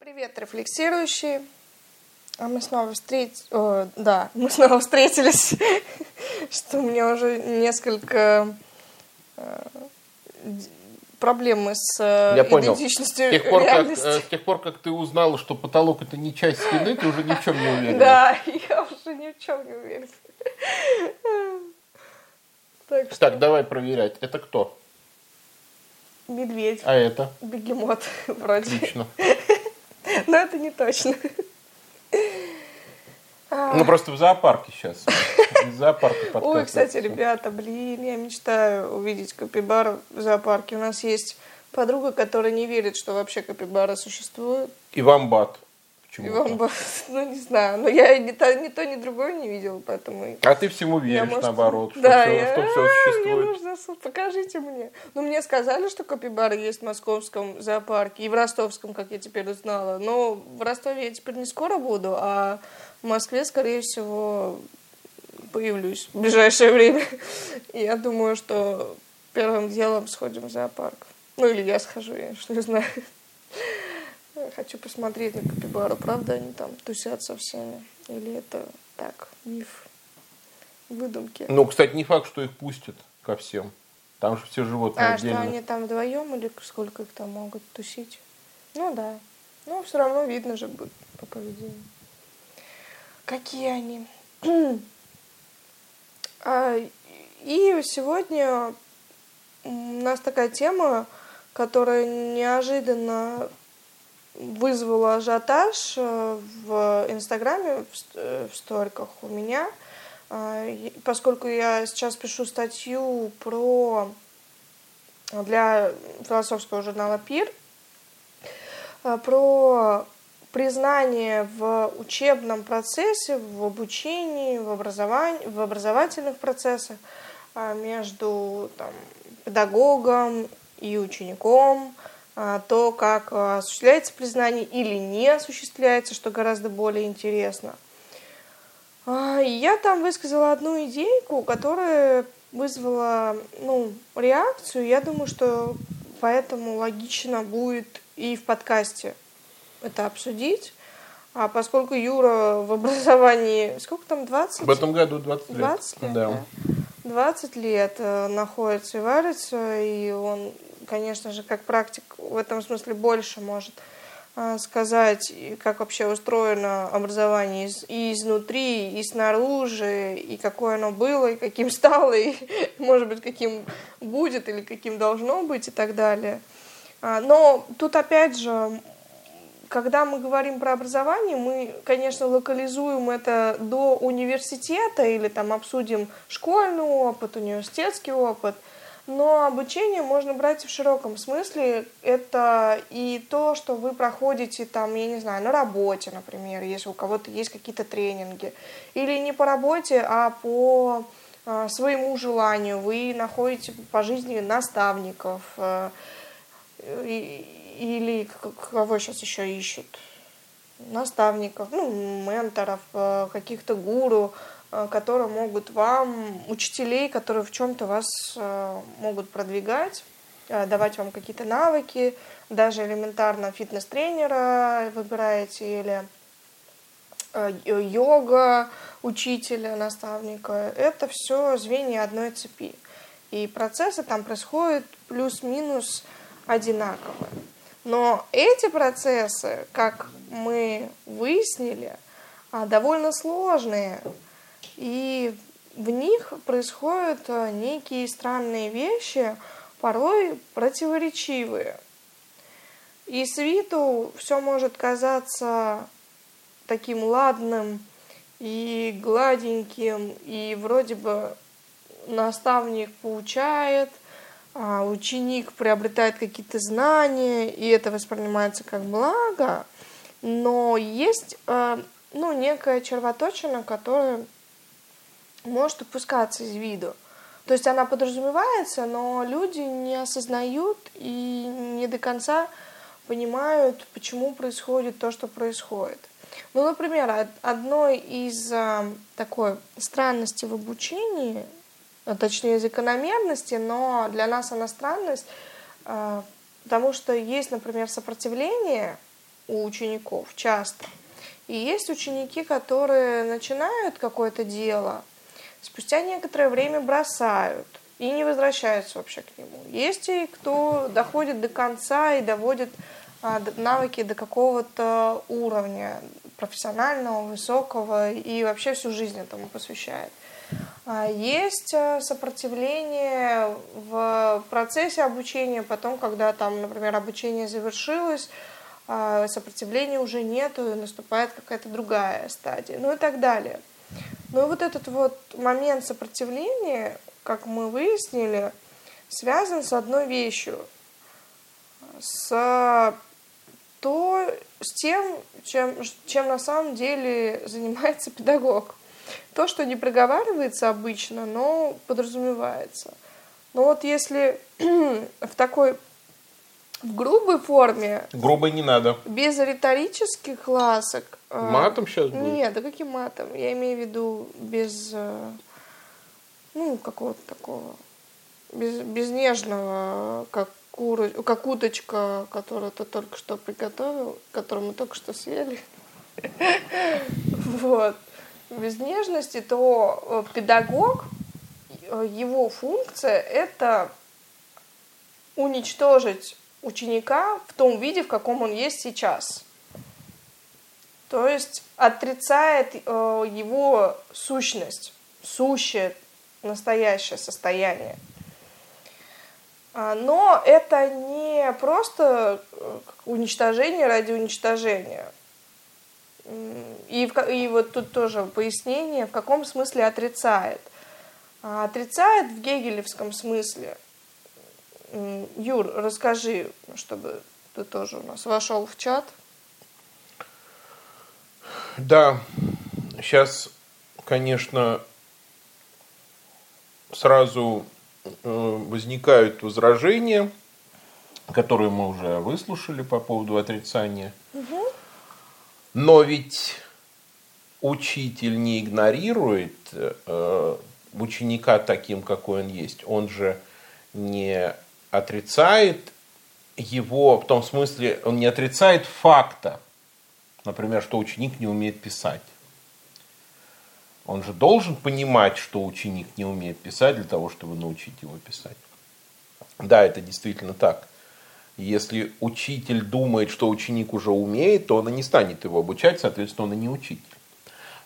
Привет, рефлексирующие. А мы снова встретились... да, мы снова встретились, что у меня уже несколько э, проблемы с э, Я понял. идентичностью С тех, пор, как, э, с тех пор, как ты узнала, что потолок это не часть стены, ты уже ни в чем не уверена. Да, я уже ни в чем не уверена. Так Так, давай проверять. Это кто? медведь, А это? бегемот вроде. Отлично. Но это не точно. Ну, просто в зоопарке сейчас. Из зоопарка подкаст. Ой, кстати, ребята, блин, я мечтаю увидеть капибару в зоопарке. У нас есть подруга, которая не верит, что вообще капибара существует. И вамбат. И Почему-то. вам бы, ну не знаю, но я ни то, ни то, ни другое не видела, поэтому... и- А ты всему веришь, может, наоборот, что, да, все, я- что все А, Мне существует. нужно, покажите мне. Ну, мне сказали, что капибара есть в московском зоопарке и в ростовском, как я теперь узнала. Но в Ростове я теперь не скоро буду, а в Москве, скорее всего, появлюсь в ближайшее время. И я думаю, что первым делом сходим в зоопарк. Ну, или я схожу, я что не знаю. Хочу посмотреть на капибару. Правда, они там тусят со всеми? Или это так, миф, выдумки? Ну, кстати, не факт, что их пустят ко всем. Там же все животные А, отдельно. что они там вдвоем или сколько их там могут тусить? Ну да. Ну, все равно видно же будет по поведению. Какие они. А, И сегодня у нас такая тема, которая неожиданно вызвала ажиотаж э, в Инстаграме, э, в сториках у меня, и- поскольку я сейчас пишу статью про для философского журнала «Пир», про признание в учебном процессе, в обучении, в, образовании, в образовательных процессах между там, педагогом и учеником, то, как а, осуществляется признание или не осуществляется, что гораздо более интересно. А, Я там высказала одну идейку, которая вызвала ну, реакцию. Я думаю, что поэтому логично будет и в подкасте это обсудить. А поскольку Юра в образовании, сколько там, 20? В этом году 20 лет. 20 лет, да. да. 20 лет э, находится и варится, и он, конечно же, как практик в этом смысле больше может э, сказать, как вообще устроено образование и изнутри, и снаружи, и какое оно было, и каким стало, и, может быть, каким будет, или каким должно быть, и так далее. А, Но тут, опять же, когда мы говорим про образование, мы, конечно, локализуем это до университета или там обсудим школьный опыт, университетский опыт. Но обучение можно брать в широком смысле. Это и то, что вы проходите там, я не знаю, на работе, например, если у кого-то есть какие-то тренинги. Или не по работе, а по а, своему желанию. Вы находите по жизни наставников, э, или кого сейчас еще ищут? Наставников, ну, менторов, э, каких-то гуру, которые могут вам, учителей, которые в чем-то вас э, могут продвигать, э, давать вам какие-то навыки, даже элементарно фитнес-тренера выбираете или э, йога, учителя, наставника. Это все звенья одной цепи. И процессы там происходят плюс-минус одинаковые. Но эти процессы, как мы выяснили, а, довольно сложные. И в них происходят а, некие странные вещи, порой противоречивые. И с виду все может казаться таким ладным и гладеньким, и вроде бы наставник поучает, а ученик приобретает какие-то знания, и это воспринимается как благо, но есть э, ну, некая червоточина, которая может упускаться из виду. То есть она подразумевается, но люди не осознают и не до конца понимают, почему происходит то, что происходит. Ну, например, од- одной из а, такой странностей в обучении, а, точнее закономерности, но для нас она странность, а, потому что есть, например, сопротивление у учеников часто. И есть ученики, которые начинают какое-то дело, спустя некоторое время бросают и не возвращаются вообще к нему. Есть и кто доходит до конца и доводит а, навыки до какого-то уровня профессионального, высокого и вообще всю жизнь этому посвящает. А, есть э, сопротивление в процессе обучения, потом, когда там, например, обучение завершилось, а, сопротивления уже нету, наступает какая-то другая стадия, ну и так далее. Ну и вот этот вот момент сопротивления, как мы выяснили, связан с одной вещью, с то, с тем, чем, чем на самом деле занимается педагог. То, что не проговаривается обычно, но подразумевается. Но вот если в такой в грубой форме. Грубой не надо. Без риторических ласок. Матом сейчас будет? Нет, да каким матом? Я имею в виду без, э, ну, какого-то такого, без, без нежного, как, кур... как уточка, которую ты только что приготовил, которую мы только что съели. Вот без нежности, то э, педагог, э, его функция – это уничтожить ученика в том виде, в каком он есть сейчас. То есть отрицает э, его сущность, сущее, настоящее состояние. А, но это не просто уничтожение ради уничтожения. И, и вот тут тоже пояснение, в каком смысле отрицает. А, отрицает в гегелевском смысле. Юр, расскажи, чтобы ты тоже у нас вошел в чат. Да, сейчас, конечно, сразу э, возникают возражения, которые мы уже выслушали по поводу отрицания. Угу. Но ведь учитель не игнорирует э, ученика таким, какой он есть. Он же не отрицает его, в том смысле, он не отрицает факта, например, что ученик не умеет писать. Он же должен понимать, что ученик не умеет писать для того, чтобы научить его писать. Да, это действительно так. Если учитель думает, что ученик уже умеет, то он и не станет его обучать, соответственно, он и не учитель.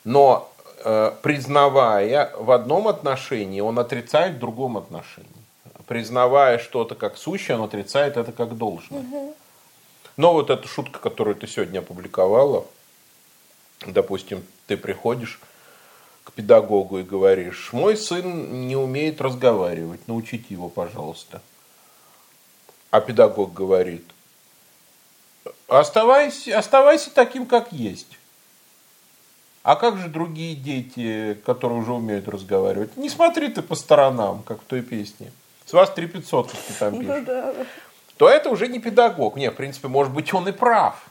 Но э, признавая в одном отношении, он отрицает в другом отношении. Признавая что-то как сущее, он отрицает это как должное. Но вот эта шутка, которую ты сегодня опубликовала, допустим, ты приходишь к педагогу и говоришь, мой сын не умеет разговаривать, научите его, пожалуйста. А педагог говорит, оставайся, оставайся таким, как есть. А как же другие дети, которые уже умеют разговаривать? Не смотри ты по сторонам, как в той песне. С вас 3500, как ты там ну пишешь. Ну, да. То это уже не педагог. Не, в принципе, может быть, он и прав.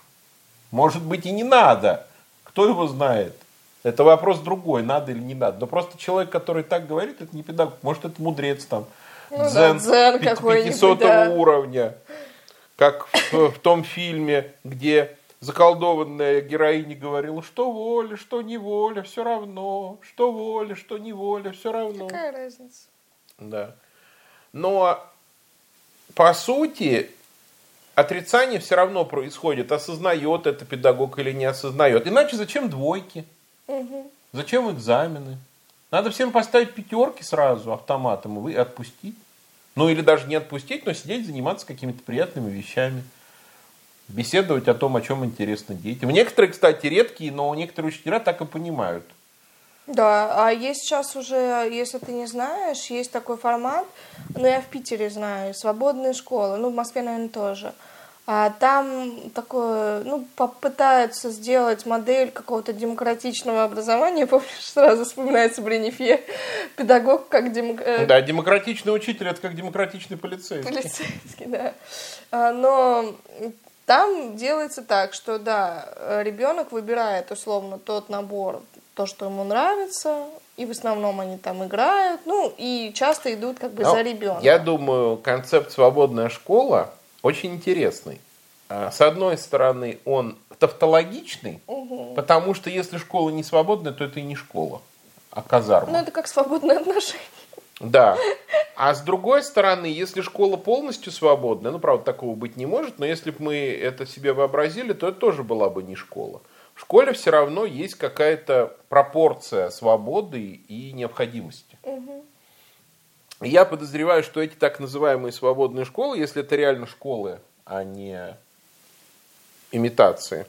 Может быть, и не надо. Кто его знает? Это вопрос другой, надо или не надо. Но просто человек, который так говорит, это не педагог. Может, это мудрец там ну, дзен, да, дзен 500 да. уровня. Как в, в том фильме, где заколдованная героиня говорила, что воля, что не воля, все равно, что воля, что не воля, все равно. Какая разница? Да. Но по сути отрицание все равно происходит, осознает это педагог или не осознает. Иначе зачем двойки? Угу. Зачем экзамены? Надо всем поставить пятерки сразу автоматом и вы отпустить. Ну или даже не отпустить, но сидеть, заниматься какими-то приятными вещами. Беседовать о том, о чем интересно детям. Некоторые, кстати, редкие, но некоторые учителя так и понимают. Да, а есть сейчас уже, если ты не знаешь, есть такой формат, ну я в Питере знаю, свободные школы, ну в Москве, наверное, тоже – а там такое, ну, попытаются сделать модель какого-то демократичного образования. Помнишь, сразу вспоминается Бренефье, педагог как демок... Э, да, демократичный учитель, это как демократичный полицейский. Полицейский, да. А, но там делается так, что, да, ребенок выбирает условно тот набор, то, что ему нравится, и в основном они там играют, ну, и часто идут как бы Но за ребенком. Я думаю, концепт «свободная школа» очень интересный. А, с одной стороны, он тавтологичный, угу. потому что если школа не свободная, то это и не школа, а казарма. Ну, это как свободные отношения. Да. А с другой стороны, если школа полностью свободная, ну, правда, такого быть не может, но если бы мы это себе вообразили, то это тоже была бы не школа. В школе все равно есть какая-то пропорция свободы и необходимости. Угу. Я подозреваю, что эти так называемые свободные школы, если это реально школы, а не имитации,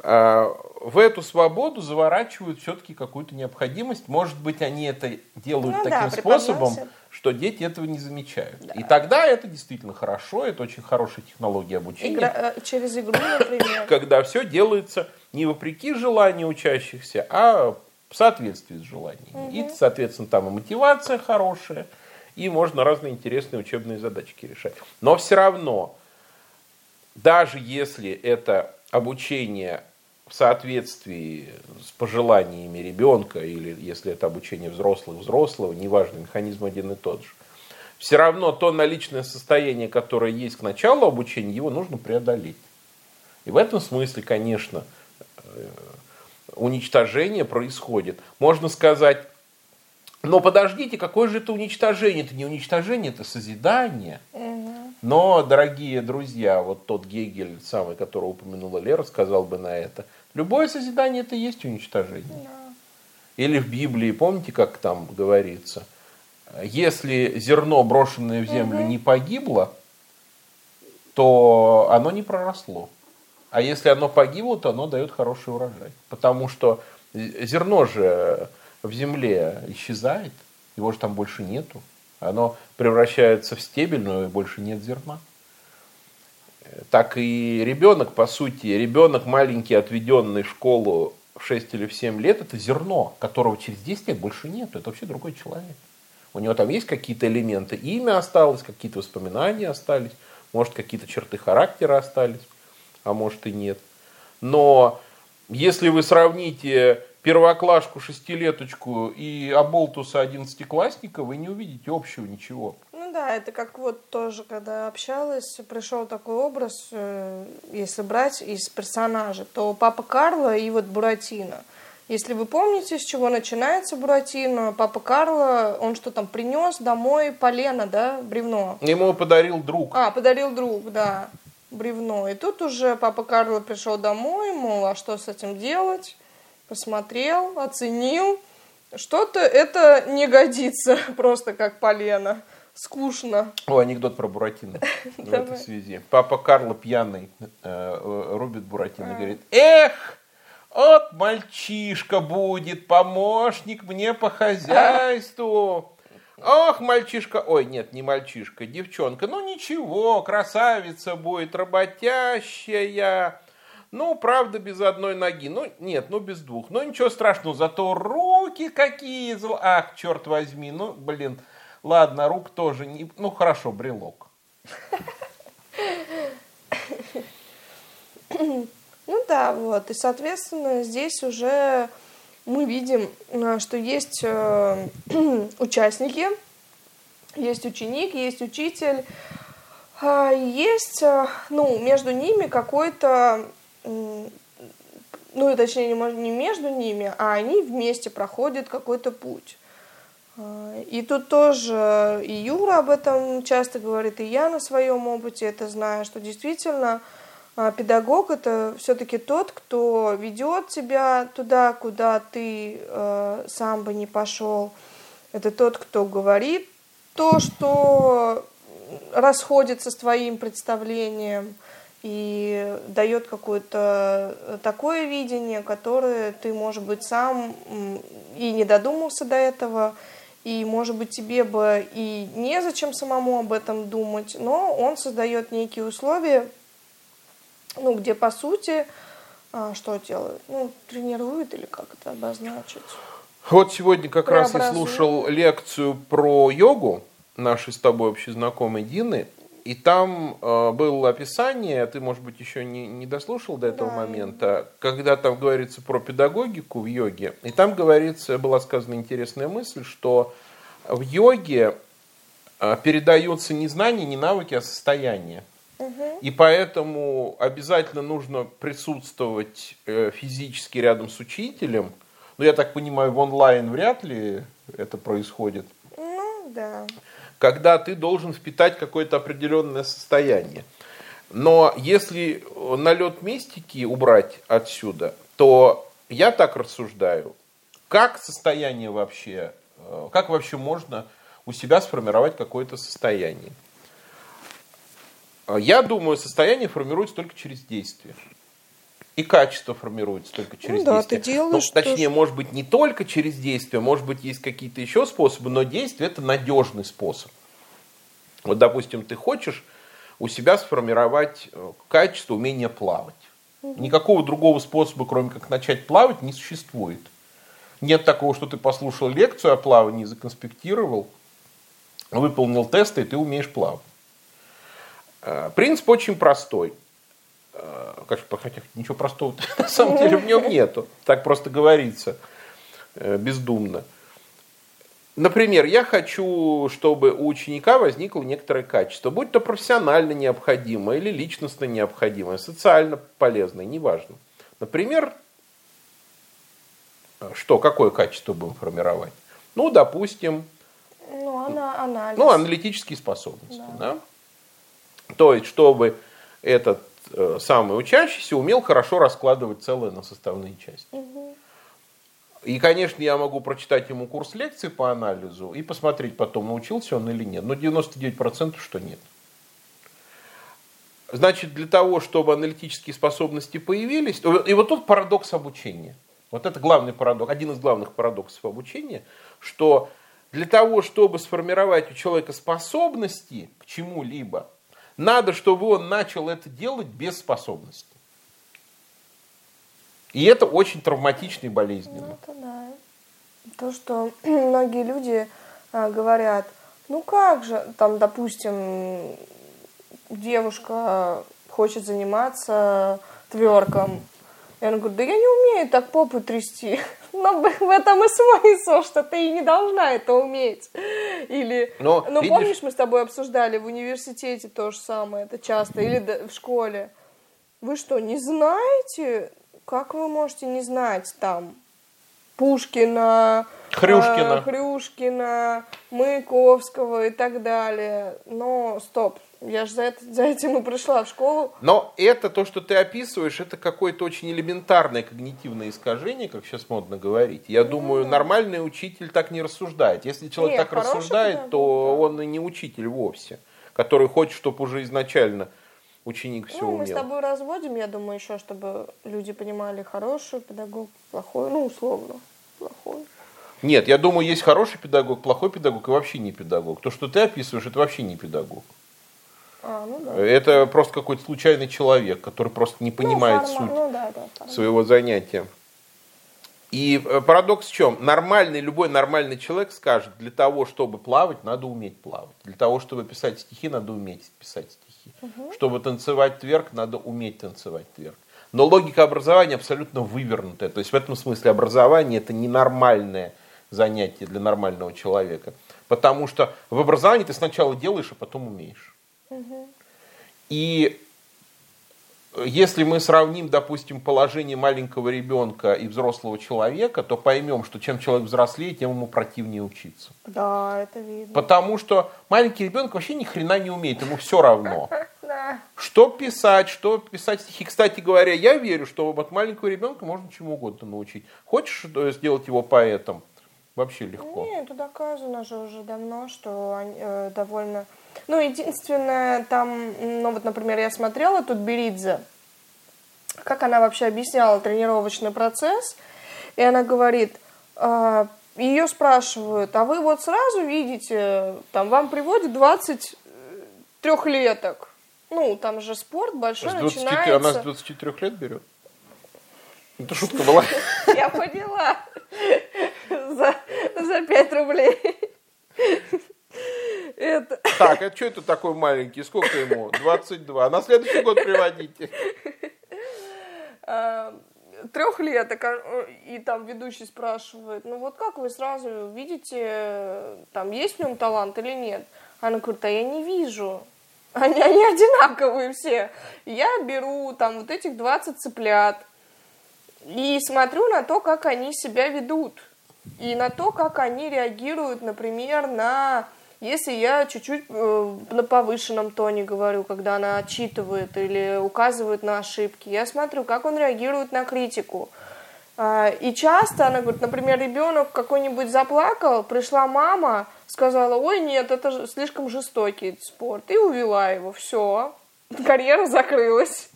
а, в эту свободу заворачивают все-таки какую-то необходимость. Может быть, они это делают ну, таким да, способом, что дети этого не замечают. Да. И тогда это действительно хорошо, это очень хорошая технология обучения. Игра, э, через игру, например. Когда все делается не вопреки желанию учащихся, а в соответствии с желаниями. Угу. И, соответственно, там и мотивация хорошая, и можно разные интересные учебные задачки решать. Но все равно, даже если это обучение в соответствии с пожеланиями ребенка, или если это обучение взрослых взрослого, неважно, механизм один и тот же, все равно то наличное состояние, которое есть к началу обучения, его нужно преодолеть. И в этом смысле, конечно, э, уничтожение происходит. Можно сказать, но подождите, какое же это уничтожение? Это не уничтожение, это созидание. Но, дорогие друзья, вот тот Гегель, самый, которого упомянула Лера, сказал бы на это. Любое созидание это и есть уничтожение. Да. Или в Библии, помните, как там говорится, если зерно, брошенное в землю, угу. не погибло, то оно не проросло. А если оно погибло, то оно дает хороший урожай. Потому что зерно же в земле исчезает, его же там больше нету. Оно превращается в стебель, но больше нет зерна. Так и ребенок, по сути, ребенок маленький, отведенный в школу в 6 или в 7 лет, это зерно, которого через 10 лет больше нет. Это вообще другой человек. У него там есть какие-то элементы, имя осталось, какие-то воспоминания остались, может, какие-то черты характера остались, а может и нет. Но если вы сравните первоклашку, шестилеточку и оболтуса одиннадцатиклассника, вы не увидите общего ничего. Ну да, это как вот тоже, когда общалась, пришел такой образ, э, если брать из персонажей, то папа Карло и вот Буратино. Если вы помните, с чего начинается Буратино, папа Карло, он что там принес домой полено, да, бревно? Ему подарил друг. А, подарил друг, да, бревно. И тут уже папа Карло пришел домой, мол, а что с этим делать? Посмотрел, оценил. Что-то это не годится просто как полено. Скучно. О, анекдот про Буратино в этой связи. Папа Карло пьяный э, рубит Буратино и говорит, эх, вот мальчишка будет, помощник мне по хозяйству. Ох, мальчишка, ой, нет, не мальчишка, девчонка, ну ничего, красавица будет, работящая. Ну, правда, без одной ноги. Ну, нет, ну, без двух. Ну, ничего страшного, зато руки какие. Зл... Ах, черт возьми, ну, блин. Ладно, рук тоже не... Ну, хорошо, брелок. Ну да, вот. И, соответственно, здесь уже мы видим, э, что есть э, участники, есть ученик, есть учитель, а, есть, э, ну, между ними какой-то ну, точнее, не между ними, а они вместе проходят какой-то путь. А, и тут тоже и Юра об этом часто говорит, и я на своем опыте это знаю, что действительно а, педагог это все-таки тот, кто ведет тебя туда, куда ты э, сам бы не пошел. Это тот, кто говорит то, что расходится с твоим представлением и дает какое-то э, такое видение, которое ты, может быть, сам и не додумался до этого, и, может быть, тебе бы и незачем самому об этом думать, но он создает некие условия, ну, где, по сути, а, что делают? Ну, тренирует или как это обозначить? Вот сегодня как раз я слушал лекцию про йогу нашей с тобой общей знакомой Дины, и там э, было описание, ты, может быть, еще не, не дослушал до этого да. момента, когда там говорится про педагогику в йоге. И там говорится, была сказана интересная мысль, что в йоге э, передается не знание, не навыки, а состояние. И поэтому обязательно нужно присутствовать э, физически рядом с учителем. Но я так понимаю, в онлайн вряд ли это происходит. Ну, да. Когда ты должен впитать какое-то определенное состояние. Но если налет мистики убрать отсюда, то я так рассуждаю, как состояние вообще, э, как вообще можно у себя сформировать какое-то состояние? Я думаю, состояние формируется только через действие. И качество формируется только через ну, да, действие. Ты делаешь, ну, точнее, может быть, не только через действие, может быть, есть какие-то еще способы, но действие это надежный способ. Вот, допустим, ты хочешь у себя сформировать э, качество умения плавать. Никакого другого способа, кроме как начать плавать, не существует. Нет такого, что ты послушал лекцию о плавании, законспектировал, выполнил тесты, и ты умеешь плавать. Э, принцип очень простой. Э, хотя ничего простого на самом деле в нем нету. Так просто говорится бездумно. Например, я хочу, чтобы у ученика возникло некоторое качество, будь то профессионально необходимое или личностно необходимое, социально полезное, неважно. Например, что, какое качество будем формировать? Ну, допустим, ну, она, анализ. ну аналитические способности. Да. Да? То есть, чтобы этот э, самый учащийся умел хорошо раскладывать целое на составные части. Угу. И, конечно, я могу прочитать ему курс лекций по анализу и посмотреть потом, научился он или нет. Но 99% что нет. Значит, для того, чтобы аналитические способности появились, и вот тут парадокс обучения. Вот это главный парадокс, один из главных парадоксов обучения, что для того, чтобы сформировать у человека способности к чему-либо, надо, чтобы он начал это делать без способностей. И это очень травматично и. Ну, это да. То, что многие люди а, говорят, ну как же, там, допустим, девушка хочет заниматься тверком. И она говорит, да я не умею так попу трясти. Но в этом и смысл, что ты и не должна это уметь. Или, Но, ну видишь... помнишь, мы с тобой обсуждали в университете то же самое, это часто, или в школе. Вы что, не знаете? Как вы можете не знать там Пушкина, Хрюшкина, э, Хрюшкина, Маяковского и так далее? Но стоп, я же за, это, за этим и пришла в школу. Но это то, что ты описываешь, это какое-то очень элементарное когнитивное искажение, как сейчас модно говорить. Я mm. думаю, нормальный учитель так не рассуждает. Если человек Нет, так рассуждает, то он и не учитель вовсе, который хочет, чтобы уже изначально ученик все ну, умел. Мы с тобой разводим, я думаю, еще, чтобы люди понимали хороший педагог, плохой, ну, условно, плохой. Нет, я думаю, есть хороший педагог, плохой педагог и вообще не педагог. То, что ты описываешь, это вообще не педагог. А, ну да. Это просто какой-то случайный человек, который просто не ну, понимает ну, форма, суть ну, да, да, своего занятия. И э, парадокс в чем? Нормальный, любой нормальный человек скажет, для того, чтобы плавать, надо уметь плавать. Для того, чтобы писать стихи, надо уметь писать стихи. Угу. Чтобы танцевать тверк, надо уметь танцевать тверк. Но логика образования абсолютно вывернутая. То есть в этом смысле образование это ненормальное занятие для нормального человека. Потому что в образовании ты сначала делаешь, а потом умеешь. Угу. И если мы сравним, допустим, положение маленького ребенка и взрослого человека, то поймем, что чем человек взрослеет, тем ему противнее учиться. Да, это видно. Потому что маленький ребенок вообще ни хрена не умеет, ему все равно. Что писать, что писать стихи. Кстати говоря, я верю, что от маленького ребенка можно чему угодно научить. Хочешь сделать его поэтом? Вообще легко. Нет, это доказано же уже давно, что э, довольно ну, единственное, там, ну вот, например, я смотрела тут Беридзе, как она вообще объясняла тренировочный процесс, и она говорит, э, ее спрашивают, а вы вот сразу видите, там вам приводят 20 трехлеток. Ну, там же спорт большой с 20, начинается. Она с 23 лет берет? Это шутка была. Я поняла. За, за 5 рублей. Это... Так, это что это такой маленький? Сколько ему? 22. На следующий год приводите. А, Трех лет, и там ведущий спрашивает, ну вот как вы сразу видите, там есть в нем талант или нет? Она говорит, а я не вижу. Они, они одинаковые все. Я беру там вот этих 20 цыплят и смотрю на то, как они себя ведут. И на то, как они реагируют, например, на если я чуть-чуть э, на повышенном тоне говорю, когда она отчитывает или указывает на ошибки, я смотрю, как он реагирует на критику. Э, и часто она говорит, например, ребенок какой-нибудь заплакал, пришла мама, сказала, ой, нет, это слишком жестокий спорт, и увела его, все, карьера закрылась.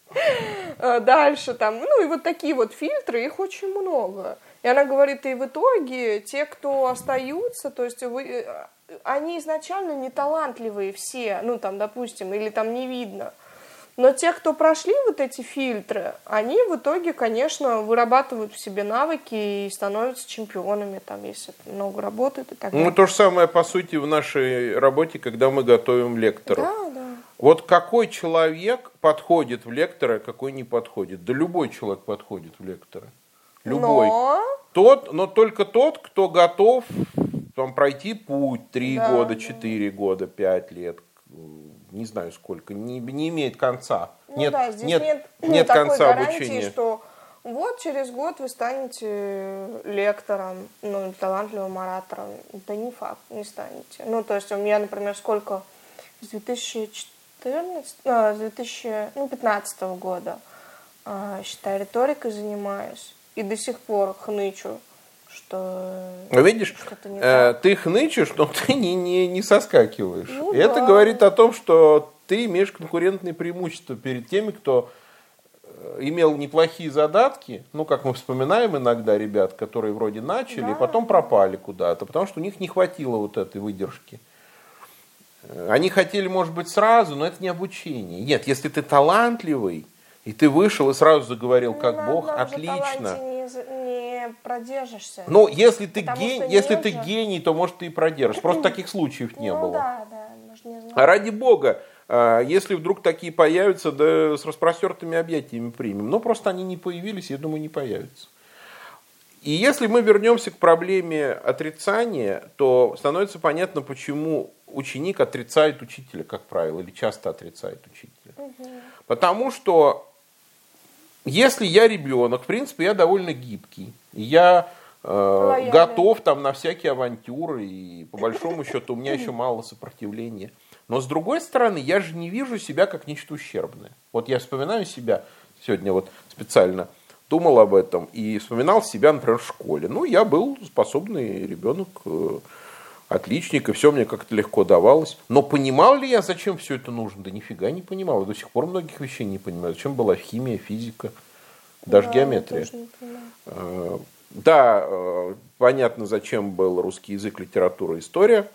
Э, дальше там, ну и вот такие вот фильтры, их очень много. И она говорит, и в итоге те, кто остаются, то есть вы, э, они изначально не талантливые все, ну там, допустим, или там не видно. Но те, кто прошли вот эти фильтры, они в итоге, конечно, вырабатывают в себе навыки и становятся чемпионами, там, если много работают и так далее. Ну, то же самое, по сути, в нашей работе, когда мы готовим лектора. Да, да. Вот какой человек подходит в лектора, а какой не подходит? Да любой человек подходит в лектора. Любой. Но... Тот, но только тот, кто готов там, пройти путь три Да, года, да. четыре года, пять лет, не знаю сколько, не, не имеет конца. Ну нет, да, здесь нет, нет, нет такой конца гарантии, обучения. что вот через год вы станете лектором, ну, талантливым оратором. Да не факт, не станете. Ну, то есть у меня, например, сколько с 2014, а, с 2015 года, а, считай, риторикой занимаюсь. И до сих пор хнычу, что Ну, Видишь, что-то не э, ты хнычешь, но ты не, не, не соскакиваешь. Ну И это да. говорит о том, что ты имеешь конкурентные преимущества перед теми, кто э, имел неплохие задатки, ну, как мы вспоминаем иногда ребят, которые вроде начали, Да. и потом пропали куда-то, потому что у них не хватило вот этой выдержки. Они хотели, может быть, сразу, но это не обучение. Нет, если ты талантливый, и ты вышел и сразу заговорил, как Ну, Бог, отлично. не, не продержишься. Ну, если ты, Потому ген- что если ты гений, то, может, ты и продержишь. Просто таких случаев не ну было. да, да, мы же не знаем. А ради бога, а, если вдруг такие появятся, да с распростертыми объятиями примем. Но просто они не появились, я думаю, не появятся. И если мы вернемся к проблеме отрицания, то становится понятно, почему ученик отрицает учителя, как правило, или часто отрицает учителя. Потому что если я ребенок, в принципе, я довольно гибкий. Я э, готов там на всякие авантюры, и по большому счету у меня еще мало сопротивления. Но с другой стороны, я же не вижу себя как нечто ущербное. Вот я вспоминаю себя сегодня вот специально думал об этом и вспоминал себя, например, в школе. Ну, я был способный ребенок, э, отличник, и все мне как-то легко давалось. Но понимал ли я, зачем все это нужно? Да нифига не понимал. Я до сих пор многих вещей не понимаю. Зачем была химия, физика, даже Да, геометрия. я тоже не понимаю. Э, Да, э, понятно, зачем был русский язык, литература, история.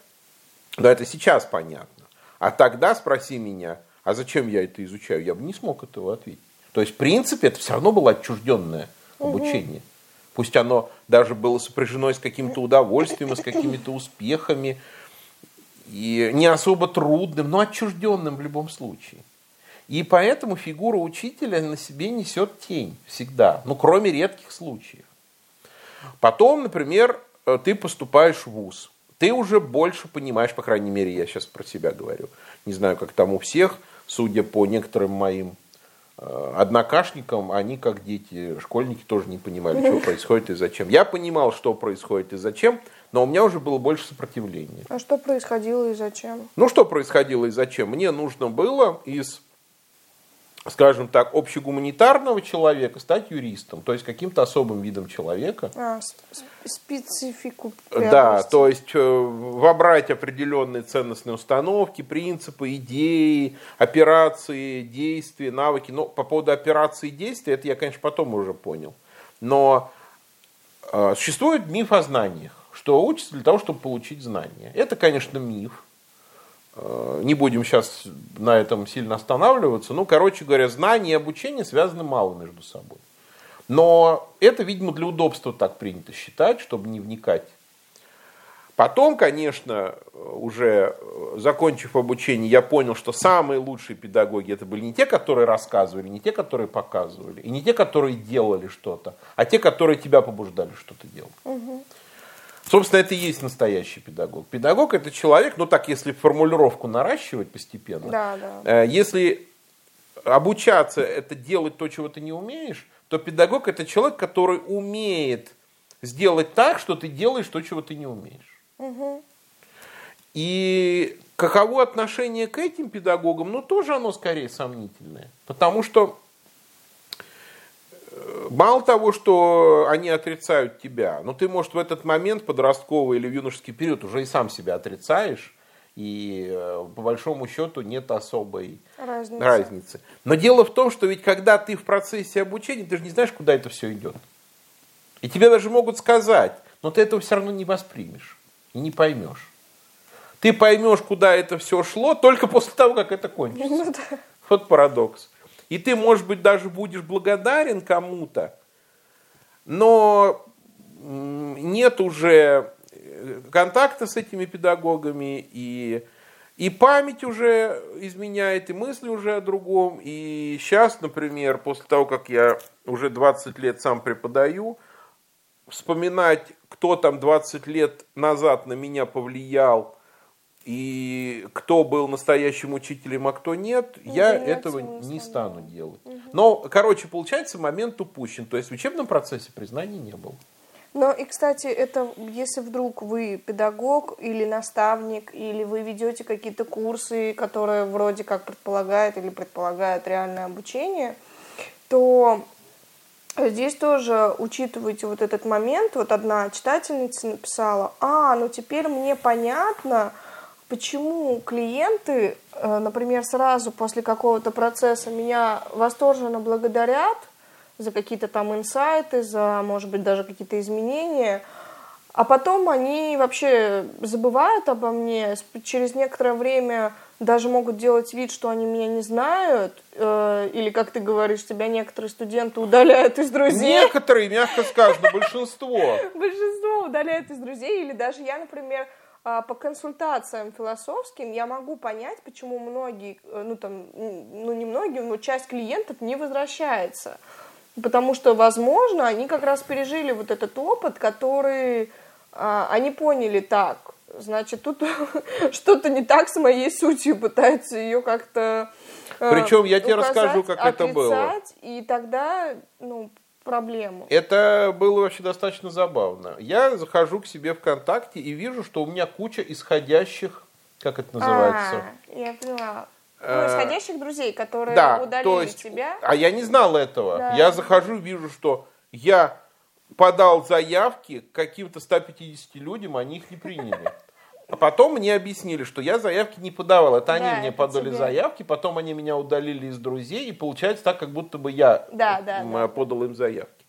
Да, это сейчас понятно. А тогда спроси меня, а зачем я это изучаю, я бы не смог этого ответить. То есть, в принципе, это все равно было отчужденное обучение. Пусть оно даже было сопряжено с каким-то удовольствием, с какими-то успехами, и не особо трудным, но отчужденным в любом случае. И поэтому фигура учителя на себе несет тень всегда, ну, кроме редких случаев. Потом, например, ты поступаешь в ВУЗ. Ты уже больше понимаешь, по крайней мере, я сейчас про себя говорю. Не знаю, как там у всех, судя по некоторым моим однокашникам, они, как дети, школьники, тоже не понимали, что происходит и зачем. Я понимал, что происходит и зачем, но у меня уже было больше сопротивления. А что происходило и зачем? Ну, что происходило и зачем? Мне нужно было из, скажем так, общегуманитарного человека стать юристом, то есть каким-то особым видом человека. А, специфику Да, приобрести. то есть э, вобрать определенные ценностные установки, принципы, идеи, операции, действия, навыки. Ну, по поводу операций и действий, это я, конечно, потом уже понял. Но э, существует миф о знаниях, что учатся для того, чтобы получить знания. Это, конечно, миф. Э, Не будем сейчас на этом сильно останавливаться. Ну, короче говоря, знания и обучение связаны мало между собой. Но это, видимо, для удобства так принято считать, чтобы не вникать. Потом, конечно, уже э, закончив обучение, я понял, что самые лучшие педагоги это были не те, которые рассказывали, не те, которые показывали, и не те, которые делали что-то, а те, которые тебя побуждали что-то делать. Собственно, это и есть настоящий педагог. Педагог это человек, ну так, если формулировку наращивать постепенно, да, да. Э, если обучаться это делать то, чего ты не умеешь, то педагог это человек, который умеет сделать так, что ты делаешь то, чего ты не умеешь. Угу. И каково отношение к этим педагогам, ну тоже оно скорее сомнительное. Потому что мало того, что они отрицают тебя, но ты, может, в этот момент подростковый или юношеский период уже и сам себя отрицаешь, и э, по большому счету нет особой разницы. разницы. Но дело в том, что ведь когда ты в процессе обучения, ты же не знаешь, куда это все идет. И тебе даже могут сказать, но ты этого все равно не воспримешь и не поймешь. Ты поймешь, куда это все шло, только после того, как это кончится. Ну, да. Вот парадокс. И ты, может быть, даже будешь благодарен кому-то, но нет уже э, контакта с этими педагогами, и, и память уже изменяет, и мысли уже о другом. И сейчас, например, после того, как я уже 20 лет сам преподаю, вспоминать, кто там 20 лет назад на меня повлиял, и кто был настоящим учителем, а кто нет, Ну, я этого не стану делать. Но, короче, получается, момент упущен. То есть в учебном процессе признаний не было. Но и, кстати, это если вдруг вы педагог или наставник, или вы ведете какие-то курсы, которые вроде как предполагают или предполагают реальное обучение, то здесь тоже учитывайте вот этот момент. Вот одна читательница написала, а, ну теперь мне понятно, почему клиенты, э, например, сразу после какого-то процесса меня восторженно благодарят за какие-то там инсайты, за, может быть, даже какие-то изменения, а потом они вообще забывают обо мне, через некоторое время даже могут делать вид, что они меня не знают, э, или, как ты говоришь, тебя некоторые студенты удаляют из друзей. Некоторые, мягко сказано, большинство. Большинство удаляют из друзей, или даже я, например, по консультациям философским я могу понять, почему многие, э, ну там, ну не многие, но часть клиентов не возвращается. Потому что, возможно, они как раз пережили вот этот опыт, который а, они поняли так. Значит, тут что-то не так с моей сутью, пытаются ее как-то э, Причем я тебе указать, расскажу, как это было. отрицать, И тогда, ну, проблему. Это было вообще достаточно забавно. Я захожу к себе ВКонтакте и вижу, что у меня куча исходящих, как это называется? А, я поняла. Ну, Э, исходящих друзей, которые Да, удалили то есть, тебя. а я не знал этого. Да. Я захожу, вижу, что я подал заявки каким-то 150 людям, они их не приняли. А потом мне объяснили, что я заявки не подавал. Это они Да, мне это подали тебе. заявки, потом они меня удалили из друзей, и получается так, как будто бы я Да, да, м, да. подал им заявки.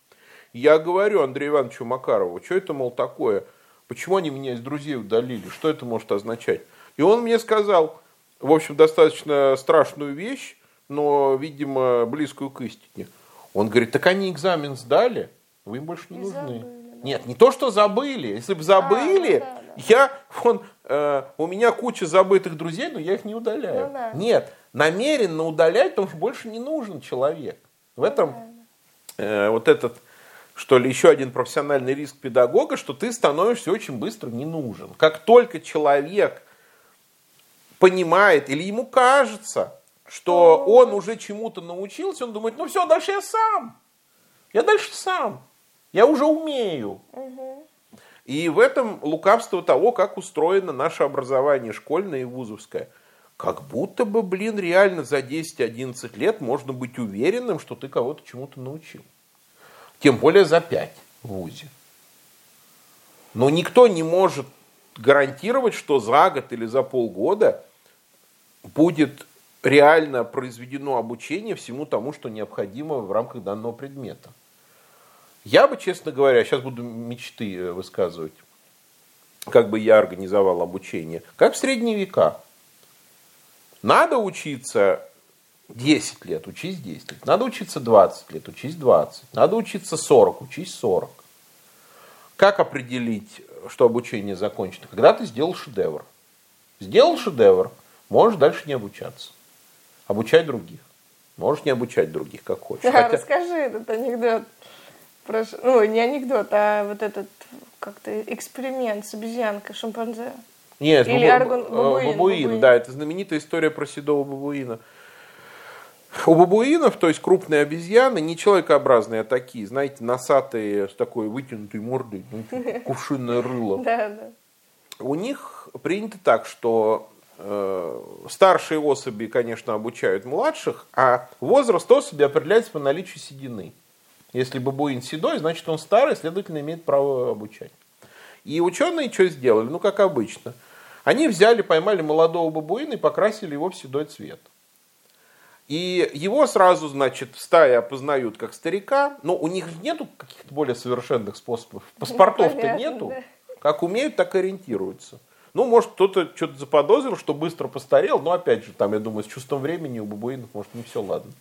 Я говорю Андрею Ивановичу Макарову, что это, мол, такое? Почему они меня из друзей удалили? Что это может означать? И он мне сказал, в общем, достаточно страшную вещь, но, видимо, близкую к истине. Он говорит, так они экзамен сдали, вы им больше не И нужны. забыли, да. Нет, не то, что забыли. Если бы забыли, ну да, да. я, вон, э, у меня куча забытых друзей, но я их не удаляю. Ну да. Нет, намеренно удалять, потому что больше не нужен человек. В этом э, вот этот, что ли, еще один профессиональный риск педагога, что ты становишься очень быстро не нужен. Как только человек понимает или ему кажется, что он уже чему-то научился, он думает, ну все, дальше я сам. Я дальше сам. Я уже умею. И в этом лукавство того, как устроено наше образование школьное и вузовское. Как будто бы, блин, реально за 10-11 лет можно быть уверенным, что ты кого-то чему-то научил. Тем более за 5 в ВУЗе. Но никто не может гарантировать, что за год или за полгода будет реально произведено обучение всему тому, что необходимо в рамках данного предмета. Я бы, честно говоря, сейчас буду мечты э, высказывать, как бы я организовал обучение, как в средние века. Надо учиться 10 лет, учись 10 лет. Надо учиться 20 лет, учись 20. Надо учиться 40, учись 40. Как определить, что обучение закончено? Когда ты сделал шедевр. Сделал шедевр, можешь дальше не обучаться. Обучай других. Можешь не обучать других, как хочешь. Да, Хотя- расскажи этот анекдот. Про ш- Ну, не анекдот, а вот этот, как-то эксперимент с обезьянкой, шимпанзе. Нет, Или бабу- аргон- э, бабуин, бабуин, бабуин. да, это знаменитая история про седого бабуина. У бабуинов, то есть крупные обезьяны, не человекообразные, а такие, знаете, носатые, с такой вытянутой мордой, ну, типа кувшинное рыло. Да, да. У них принято так, что э, старшие особи, конечно, обучают младших, а возраст особи определяется по наличию седины. Если бабуин седой, значит он старый, следовательно, имеет право обучать. И ученые что сделали? Ну, как обычно. Они взяли, поймали молодого бабуина и покрасили его в седой цвет. И его сразу, значит, в стае опознают как старика. Но у них нету каких-то более совершенных способов. Паспортов-то нету. Как умеют, так и ориентируются. Ну, может, кто-то что-то заподозрил, что быстро постарел, но опять же, там, я думаю, с чувством времени у бабуинов, может, не все ладно.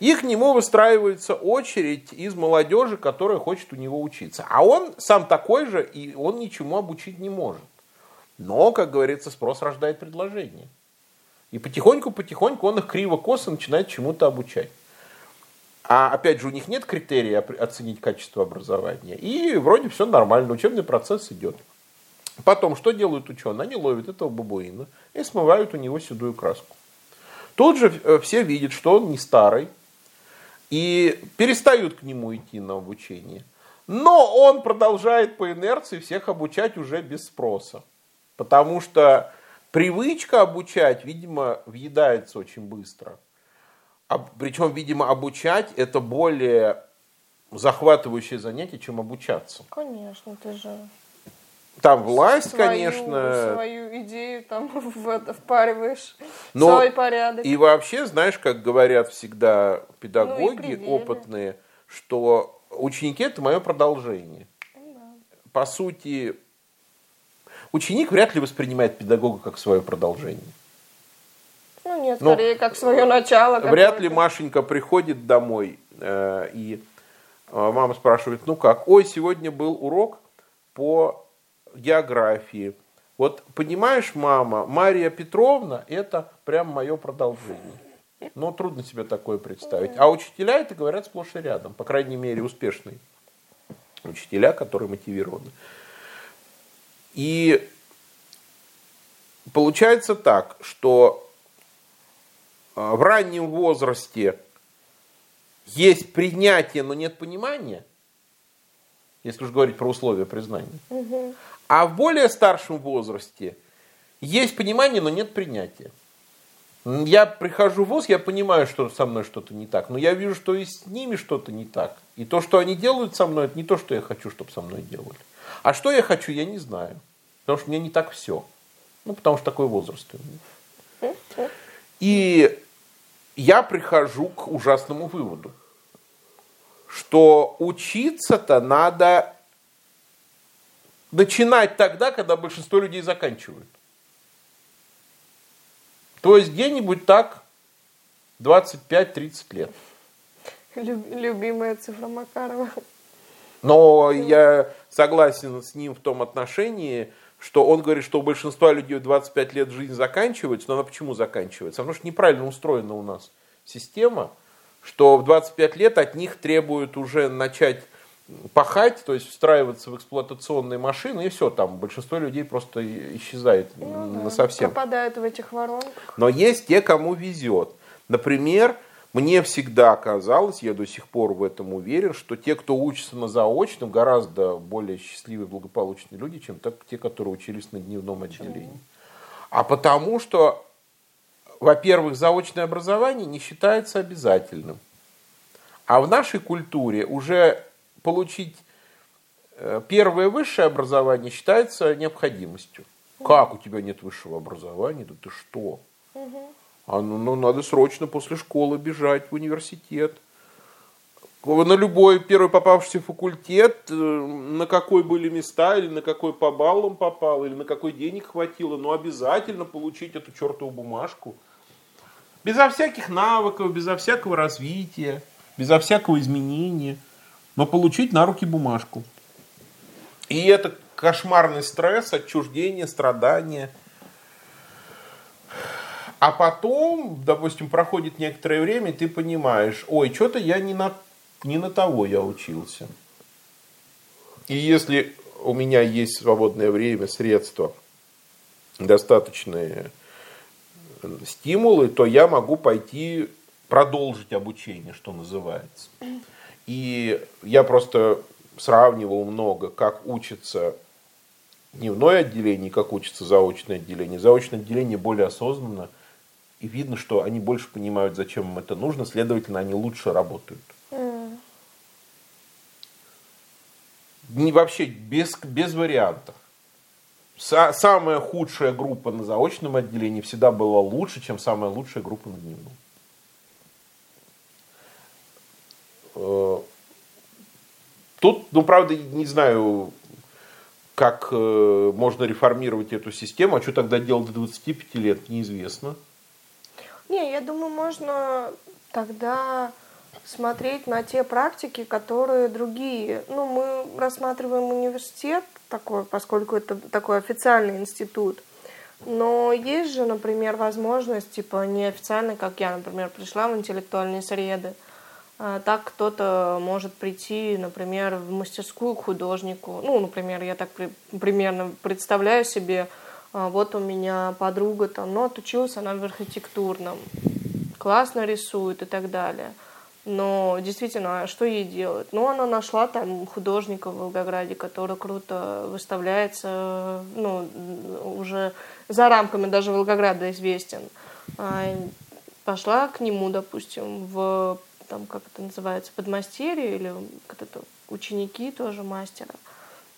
И к нему выстраивается очередь из молодежи, которая хочет у него учиться. А он сам такой же, и он ничему обучить не может. Но, как говорится, спрос рождает предложение. И потихоньку-потихоньку он их криво-косо начинает чему-то обучать. А опять же, у них нет критерия оценить качество образования. И вроде все нормально, учебный процесс идет. Потом, что делают ученые? Они ловят этого бабуина и смывают у него седую краску. Тут же э, все видят, что он не старый, и перестают к нему идти на обучение. Но он продолжает по инерции всех обучать уже без спроса. Потому что привычка обучать, видимо, въедается очень быстро. А, причем, видимо, обучать это более захватывающее занятие, чем обучаться. Конечно, ты же Там власть, свою, конечно, свою идею там в это впариваешь, Но свой порядок. И вообще, знаешь, как говорят всегда Ну педагоги пределы. опытные, что ученики это мое продолжение. По сути, ученик вряд ли воспринимает педагога как свое продолжение. Ну нет, Ну, скорее как свое начало. Вряд ли. Машенька приходит домой э, и э, мама спрашивает, ну как, ой, сегодня был урок по географии. Вот понимаешь, мама, Мария Петровна это прям мое продолжение. Ну, трудно себе такое представить. А учителя это говорят сплошь и рядом. По крайней мере, успешные учителя, которые мотивированы. И получается так, что а, в раннем возрасте есть принятие, но нет понимания, если уж говорить про условия признания. А в более старшем возрасте есть понимание, но нет принятия. Я прихожу в ВУЗ, я понимаю, что со мной что-то не так, но я вижу, что и с ними что-то не так. И то, что они делают со мной, это не то, что я хочу, чтобы со мной делали. А что я хочу, я не знаю. Потому что мне не так все. Ну, потому что такой возраст. И я прихожу к ужасному выводу, что учиться-то надо начинать тогда, когда большинство людей заканчивают. То есть где-нибудь так 25-30 лет. Люб- любимая цифра Макарова. Но я согласен с ним в том отношении, что он говорит, что у большинства людей в 25 лет жизнь заканчивается. Но она почему заканчивается? Потому что неправильно устроена у нас система, что в 25 лет от них требуют уже начать пахать, то есть встраиваться в эксплуатационные машины, и все, там большинство людей просто исчезает на совсем. Пропадают в этих воронках. Но есть те, кому везет. Например, мне всегда казалось, я до сих пор в этом уверен, что те, кто учится на заочном, гораздо более счастливые, благополучные люди, чем те, которые учились на дневном отделении. А потому что, во-первых, заочное образование не считается обязательным. А в нашей культуре уже получить э, первое высшее образование считается необходимостью. Как у тебя нет высшего образования? Да ты что? А ну, ну, надо срочно после школы бежать в университет. На любой первый попавшийся факультет, э, на какой были места, или на какой по баллам попал, или на какой денег хватило, но обязательно получить эту чертову бумажку. Безо всяких навыков, безо всякого развития, безо всякого изменения. Но получить на руки бумажку. И это кошмарный стресс, отчуждение, страдания. А потом, допустим, проходит некоторое время, и ты понимаешь, ой, что-то я не на, не на того я учился. И если у меня есть свободное время, средства, достаточные стимулы, то я могу пойти продолжить обучение, что называется. И я просто сравнивал много, как учится дневное отделение, как учится заочное отделение. Заочное отделение более осознанно, и видно, что они больше понимают, зачем им это нужно, следовательно, они лучше работают. Mm. Не, вообще без, без вариантов. Са, самая худшая группа на заочном отделении всегда была лучше, чем самая лучшая группа на дневном. Тут, ну, правда, не знаю, как э, можно реформировать эту систему, а что тогда делать до 25 лет, неизвестно. Не, я думаю, можно тогда смотреть на те практики, которые другие. Ну, мы рассматриваем университет такой, поскольку это такой официальный институт. Но есть же, например, возможность, типа, неофициально, как я, например, пришла в интеллектуальные среды. А так кто-то может прийти, например, в мастерскую к художнику. Ну, например, я так при, примерно представляю себе, а, вот у меня подруга там, ну, отучилась она в архитектурном, классно рисует и так далее. Но действительно, а что ей делать? Ну, она нашла там художника в Волгограде, который круто выставляется, ну, уже за рамками даже Волгограда известен. Пошла к нему, допустим, в, там, как это называется, подмастерье или как это, ученики тоже мастера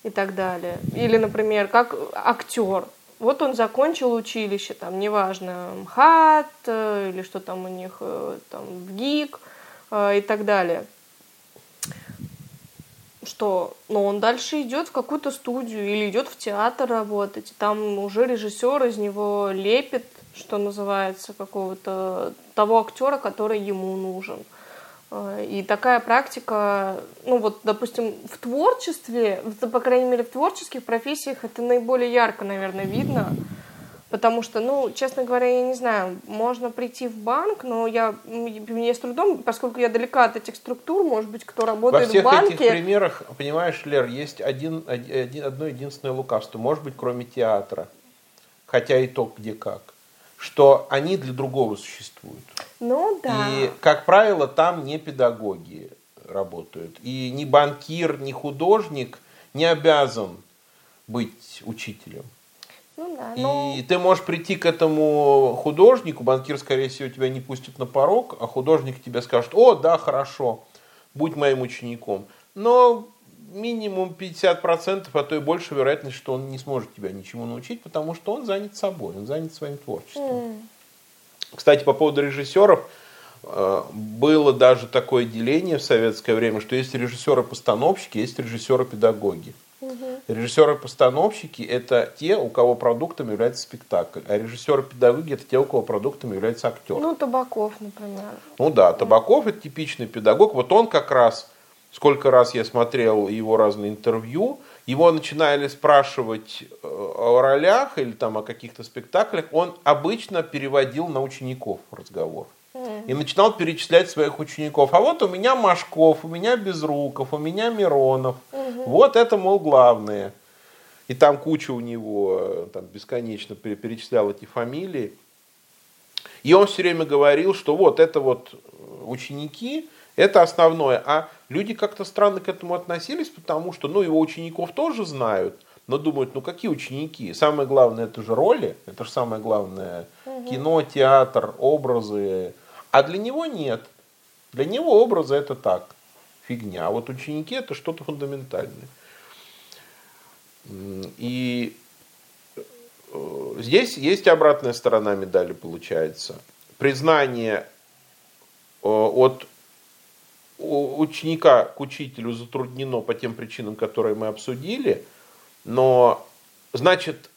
и так далее. Или, например, как актер. Вот он закончил училище, там, неважно, МХАТ э, или что там у них, э, там, ГИК – Э, и так далее. Что, но он дальше идет в какую-то студию или идет в театр работать, там уже режиссер из него лепит, что называется, какого-то того актера, который ему нужен. Э, и такая практика, ну вот, допустим, в творчестве, по крайней мере, в творческих профессиях это наиболее ярко, наверное, видно. Потому что, ну, честно говоря, я не знаю, можно прийти в банк, но я мне с трудом, поскольку я далека от этих структур, может быть, кто работает в банке. Во всех этих примерах, понимаешь, Лер, есть один, один, одно единственное лукавство, может быть, кроме театра, хотя и то где как, что они для другого существуют. Ну да. И, как правило, там не педагоги работают. И ни банкир, ни художник не обязан быть учителем. Ну, да, но... И ты можешь прийти к этому художнику, банкир, скорее всего, тебя не пустит на порог, а художник тебе скажет, о, да, хорошо, будь моим учеником. Но минимум 50%, а то и больше вероятность, что он не сможет тебя ничему научить, потому что он занят собой, он занят своим творчеством. Mm. Кстати, по поводу режиссеров, э, было даже такое деление в советское время, что есть режиссеры-постановщики, есть режиссеры-педагоги. Угу. Режиссеры-постановщики – это те, у кого продуктом является спектакль, а режиссеры-педагоги – это те, у кого продуктом является актер. Ну, Табаков, например. Ну да, Табаков – это типичный педагог. Вот он как раз, сколько раз я смотрел его разные интервью, его начинали спрашивать э, о ролях или там о каких-то спектаклях, он обычно переводил на учеников разговор. И начинал перечислять своих учеников. А вот у меня Машков, у меня Безруков, у меня Миронов. Угу. Вот это, мол, главные. И там куча у него, там бесконечно перечислял эти фамилии. И он все время говорил, что вот это вот ученики, это основное. А люди как-то странно к этому относились, потому что, ну, его учеников тоже знают, но думают, ну, какие ученики? Самое главное, это же роли, это же самое главное. Угу. Кино, театр, образы, а для него нет. Для него образы это так, фигня. А вот ученики это что-то фундаментальное. И э, здесь есть обратная сторона медали, получается. Признание э, от ученика к учителю затруднено по тем причинам, которые мы обсудили, но значит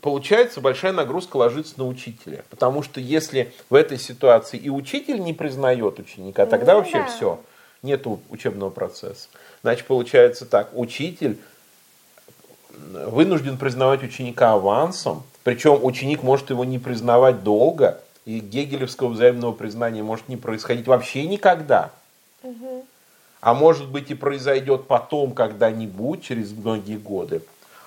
получается большая нагрузка ложится на учителя. Потому что если в этой ситуации и учитель не признает ученика, тогда ну, вообще да. все, нет учебного процесса. Значит, получается так, учитель вынужден признавать ученика авансом, причем ученик может его не признавать долго, и гегелевского взаимного признания может не происходить вообще никогда. Угу. а может быть и произойдет потом когда-нибудь, через многие годы.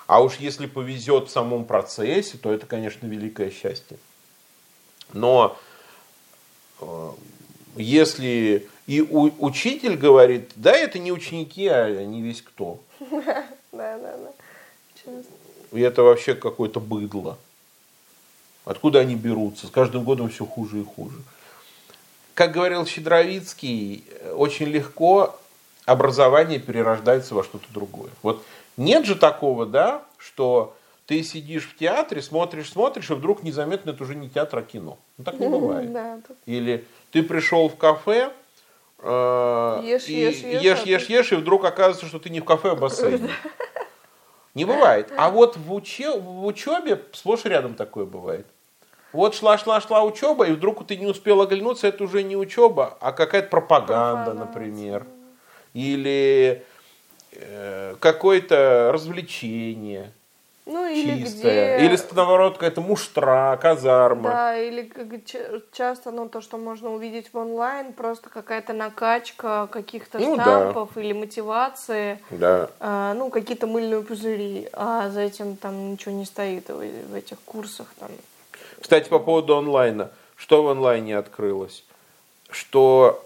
А уж если повезет в самом процессе, то это, конечно, великое счастье. Но э, если и учитель говорит, да, это не ученики, а они весь кто. Да, да, да. И это вообще какое-то быдло. Откуда они берутся? С каждым годом все хуже и хуже. Как говорил Щедровицкий, очень легко образование перерождается во что-то другое. Вот нет же такого, да, что ты сидишь в театре, смотришь, смотришь, и вдруг незаметно это уже не театр, а кино. Ну, так не бывает. Или ты пришел в кафе, э, ешь, и ешь, ешь, ешь, ешь, ешь, и вдруг оказывается, что ты не в кафе, а в бассейне. Не бывает. А вот в, уче, в учебе сплошь рядом такое бывает. Вот шла, шла, шла учеба, и вдруг ты не успел оглянуться, это уже не учеба, а какая-то пропаганда, например. Или э, какое-то развлечение. Ну, или чистая. Где... Или наоборот какая-то муштра, казарма. Да, или часто ну, то, что можно увидеть в онлайн, просто какая-то накачка каких-то ну, штампов да. или мотивации. Да. А, ну, какие-то мыльные пузыри, а за этим там ничего не стоит в этих курсах. Там. Кстати, по поводу онлайна. Что в онлайне открылось? Что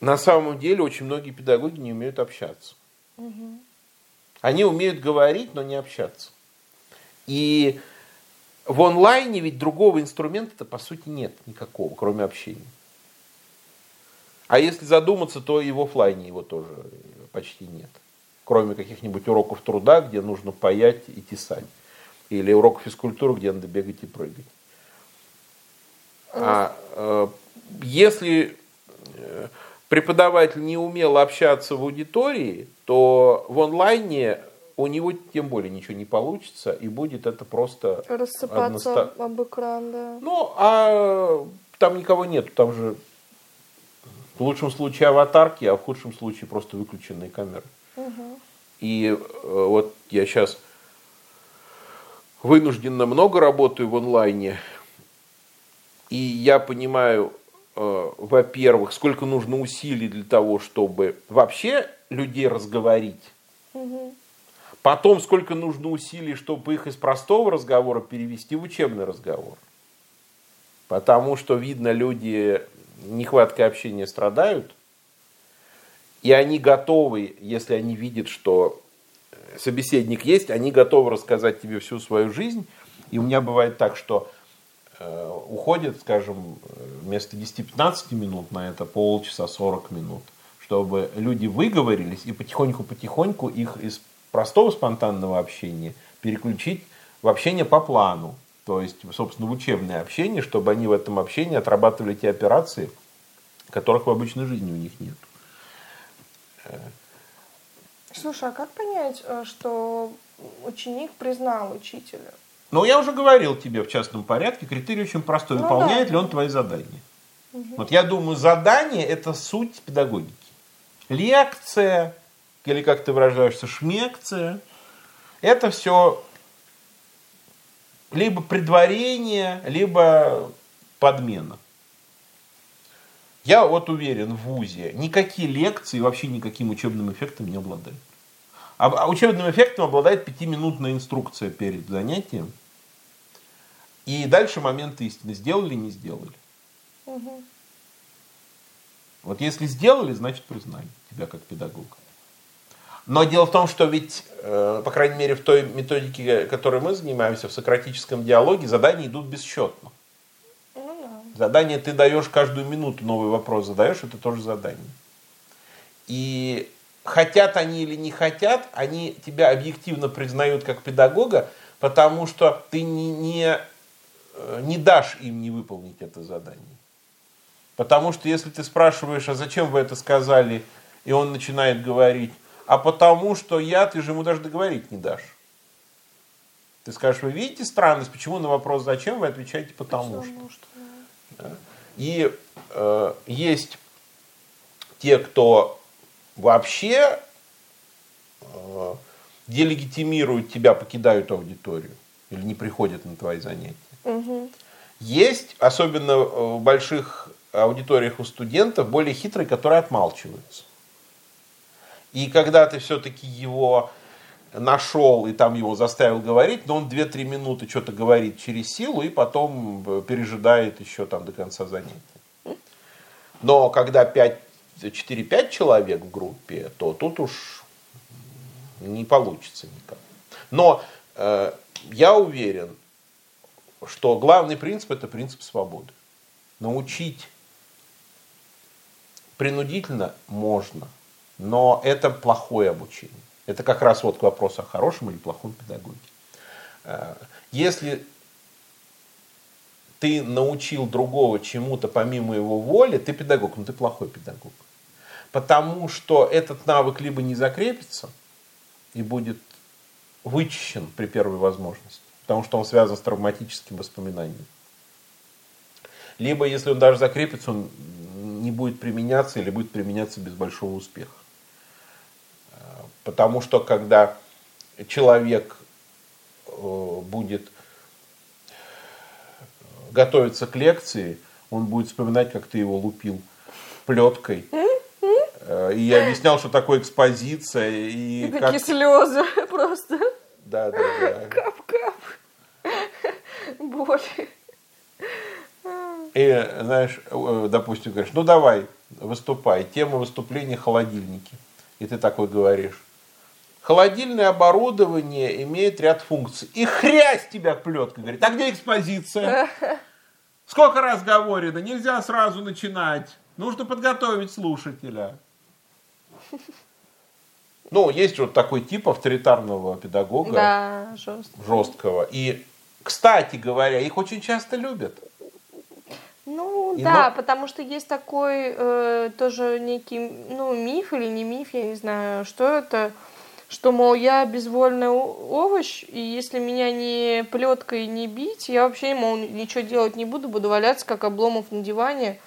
на самом деле очень многие педагоги не умеют общаться. Угу. Они умеют говорить, но не общаться. И в онлайне ведь другого инструмента-то по сути нет никакого, кроме общения. А если задуматься, то и в офлайне его тоже почти нет. Кроме каких-нибудь уроков труда, где нужно паять и тесать. Или уроков физкультуры, где надо бегать и прыгать. А э, если э, преподаватель не умел общаться в аудитории, то в онлайне у него тем более ничего не получится, и будет это просто... Рассыпаться односто... об экран, да. Ну, а там никого нет, там же в лучшем случае аватарки, а в худшем случае просто выключенные камеры. Угу. И э, вот я сейчас вынужденно много работаю в онлайне, и я понимаю, э, во-первых, сколько нужно усилий для того, чтобы вообще людей разговорить. Угу. Потом, сколько нужно усилий, чтобы их из простого разговора перевести в учебный разговор. Потому что, видно, люди нехваткой общения страдают. И они готовы, если они видят, что собеседник есть, они готовы рассказать тебе всю свою жизнь. И у меня бывает так, что уходит, скажем, вместо 10-15 минут на это полчаса 40 минут, чтобы люди выговорились и потихоньку-потихоньку их из простого спонтанного общения переключить в общение по плану. То есть, собственно, в учебное общение, чтобы они в этом общении отрабатывали те операции, которых в обычной жизни у них нет. Слушай, а как понять, э, что ученик признал учителя? Ну, я уже говорил тебе в частном порядке, критерий очень простой. Ну, Выполняет да. ли он твои задания? Угу. Вот я думаю, задание – это суть педагогики. Лекция, или как ты выражаешься, шмекция. Это все либо предварение, либо подмена. Я вот уверен, в ВУЗе никакие лекции вообще никаким учебным эффектом не обладают. А, а учебным эффектом обладает пятиминутная инструкция перед занятием. И дальше момент истины. Сделали, не сделали. Угу. Вот если сделали, значит признали тебя как педагога. Но дело в том, что ведь, э, по крайней мере, в той методике, которой мы занимаемся, в сократическом диалоге, задания идут бесчетно. Ну, Задание ты даешь каждую минуту, новый вопрос задаешь, это тоже задание. И хотят они или не хотят, они тебя объективно признают как педагога, потому что ты не, не, не дашь им не выполнить это задание. Потому что если ты спрашиваешь, а зачем вы это сказали, и он начинает говорить, а потому что я, ты же ему даже договорить не дашь. Ты скажешь, вы видите странность, почему на вопрос зачем вы отвечаете потому, потому что. что да. И э, есть те, кто вообще э, делегитимируют тебя, покидают аудиторию или не приходят на твои занятия. Угу. Есть, особенно в больших аудиториях у студентов, более хитрые, которые отмалчиваются. И когда ты все-таки его нашел и там его заставил говорить, но он 2-3 минуты что-то говорит через силу и потом э, пережидает еще там до конца занятия. Но когда 4-5 человек в группе, то тут уж не получится никак. Но я уверен, что главный принцип это принцип свободы. Научить принудительно можно, но это плохое обучение. Это как раз вот к вопросу о хорошем или плохом педагоге. Э, если ты научил другого чему-то помимо его воли, ты педагог, но ты плохой педагог. Потому что этот навык либо не закрепится и будет вычищен при первой возможности, потому что он связан с травматическим воспоминанием. Либо, если он даже закрепится, он не будет применяться или будет применяться без большого успеха. Потому что когда человек э, будет готовиться к лекции, он будет вспоминать, как ты его лупил плеткой. Э, и я объяснял, что такое экспозиция. И, и как... такие слезы просто. Да, да, да. Кап-кап. Боль. И, знаешь, э, допустим, говоришь, ну давай, выступай. Тема выступления холодильники. И ты такой говоришь, холодильное оборудование имеет ряд функций. И хрясь тебя плеткой. Говорит, а где экспозиция? Сколько раз говорено, нельзя сразу начинать. Нужно подготовить слушателя. Ну, есть вот такой тип авторитарного педагога. Да, жесткого. жесткого. И, кстати говоря, их очень часто любят. Ну и да, но... потому что есть такой э, тоже некий ну, миф или не миф, я не знаю, что это, что, мол, я безвольный овощ, и если меня не плеткой не бить, я вообще, мол, ничего делать не буду, буду валяться, как обломов на диване,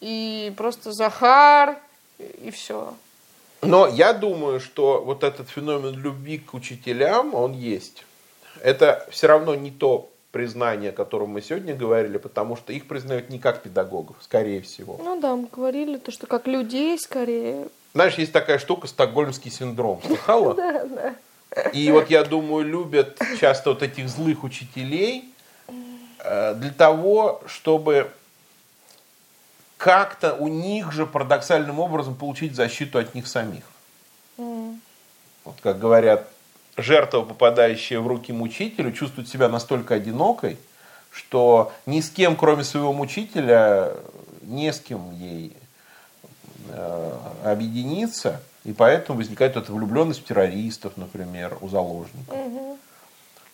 и просто Захар, и все. Но я думаю, что вот этот феномен любви к учителям, он есть. Это все равно не то признание, о котором мы сегодня говорили, потому что их признают не как педагогов, скорее всего. Ну да, мы говорили, то, что как людей скорее. Знаешь, есть такая штука, стокгольмский синдром. Слыхала? Да, да. И вот я думаю, любят часто вот этих злых учителей э, для того, чтобы как-то у них же парадоксальным образом получить защиту от них самих. Mm. Вот как говорят, жертва, попадающая в руки мучителю, чувствует себя настолько одинокой, что ни с кем, кроме своего мучителя, не с кем ей э, объединиться, и поэтому возникает эта влюбленность в террористов, например, у заложников. Угу.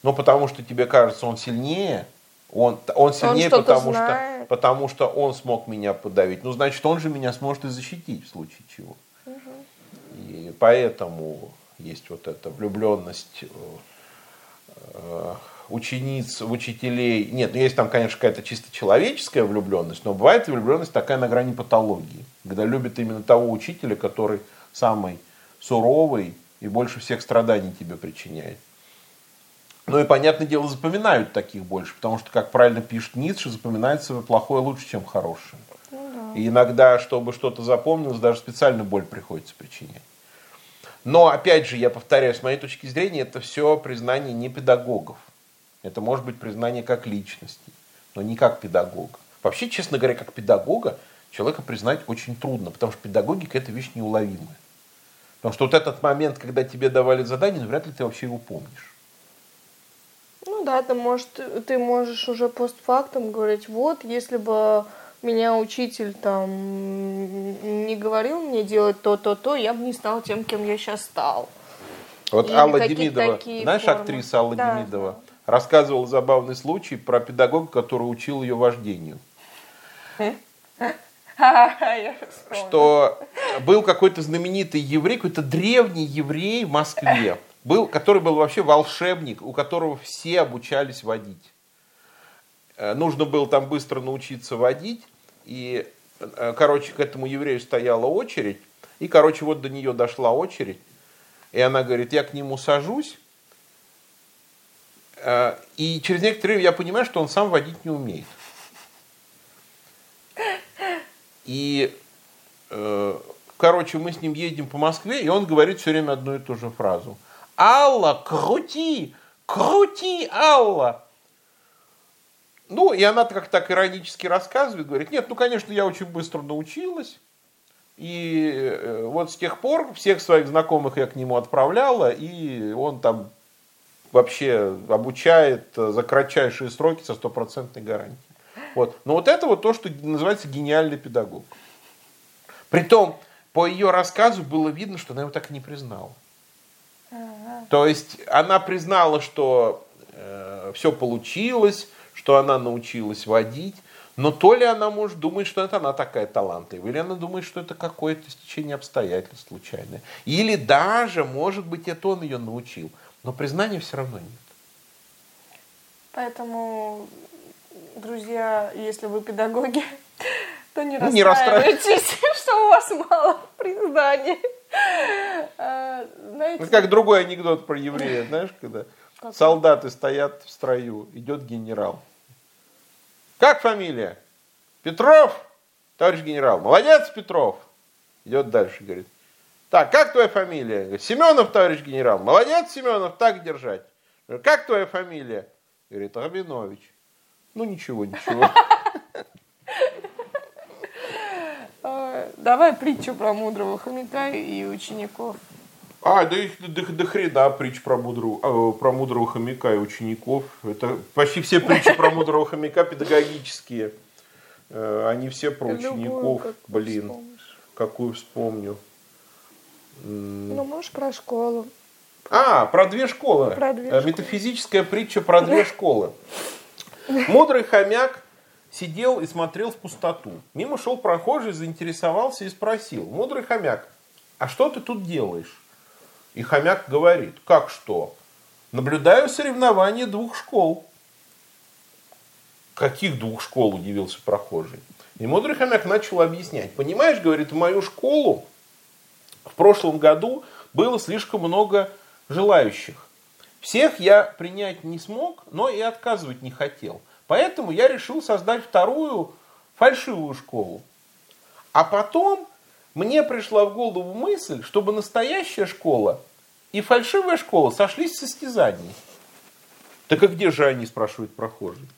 Ну, потому что тебе кажется, он сильнее, он, он сильнее, он потому, что, потому что он смог меня подавить. Ну, значит, он же меня сможет и защитить в случае чего. Угу. И поэтому есть вот эта влюбленность э, э, учениц в учителей. Нет, ну есть там, конечно, какая-то чисто человеческая влюбленность, но бывает влюбленность такая на грани патологии, когда любят именно того учителя, который самый суровый и больше всех страданий тебе причиняет. Ну и, понятное дело, запоминают таких больше, потому что, как правильно пишет Ницше, запоминается плохое лучше, чем хорошее. Ну, да. И иногда, чтобы что-то запомнилось, даже специально боль приходится причинять. Но, опять же, я повторяю, с моей точки зрения, это все признание не педагогов. Это может быть признание как личности, но не как педагога. Вообще, честно говоря, как педагога человека признать очень трудно, потому что педагогика – это вещь неуловимая. Потому что вот этот момент, когда тебе давали задание, ну, вряд ли ты вообще его помнишь. Ну да, ты, может, ты можешь уже постфактум говорить, вот, если бы меня учитель там не говорил мне делать то-то-то, я бы не стал тем, кем я сейчас стал. Вот Или Алла Демидова, знаешь, формы. актриса Алла да. Демидова, рассказывала забавный случай про педагога, который учил ее вождению. Что был какой-то знаменитый еврей, какой-то древний еврей в Москве, был, который был вообще волшебник, у которого все обучались водить. Э, нужно было там быстро научиться водить. И, э, короче, к этому еврею стояла очередь. И, короче, вот до нее дошла очередь. И она говорит, я к нему сажусь. Э, и через некоторое время я понимаю, что он сам водить не умеет. И короче, мы с ним едем по Москве, и он говорит все время одну и ту же фразу. Алла, крути, крути, Алла. Ну, и она как так иронически рассказывает, говорит, нет, ну, конечно, я очень быстро научилась. И э, вот с тех пор всех своих знакомых я к нему отправляла, и он там вообще обучает за кратчайшие сроки со стопроцентной гарантией. Вот. Но вот это вот то, что называется гениальный педагог. Притом, по ее рассказу было видно, что она его так и не признала. То есть она признала, что э, все получилось, что она научилась водить, но то ли она может думать, что это она такая талантливая, или она думает, что это какое-то стечение обстоятельств случайное. Или даже, может быть, это он ее научил. Но признания все равно нет. Поэтому, друзья, если вы педагоги, то не, ну, не расстраивайтесь, что у вас мало признаний. Знаете... Ну, как другой анекдот про еврея, знаешь, когда как? солдаты стоят в строю, идет генерал. Как фамилия? Петров, товарищ генерал. Молодец, Петров. Идет дальше, говорит. Так, как твоя фамилия? Говорит, Семенов, товарищ генерал. Молодец, Семенов, так держать. Как твоя фамилия? Говорит, Рабинович. Ну, ничего, ничего. Давай притчу про мудрого хомяка и учеников. А, да их до, до хрена притч про мудрого, э, про мудрого хомяка и учеников. Это почти все притчи про мудрого хомяка педагогические. Э, они все про учеников. Любую, Блин, вспомнишь. какую вспомню. Ну, можешь про школу. А, про две школы. Про две школы. Метафизическая притча про две школы. Мудрый хомяк сидел и смотрел в пустоту. Мимо шел прохожий, заинтересовался и спросил. Мудрый хомяк, а что ты тут делаешь? И хомяк говорит, как что? Наблюдаю соревнования двух школ. Каких двух школ, удивился прохожий. И мудрый хомяк начал объяснять. Понимаешь, говорит, в мою школу в прошлом году было слишком много желающих. Всех я принять не смог, но и отказывать не хотел. Поэтому я решил создать вторую фальшивую школу. А потом мне пришла в голову мысль, чтобы настоящая школа и фальшивая школа сошлись в состязании. Так а где же они, спрашивает прохожий.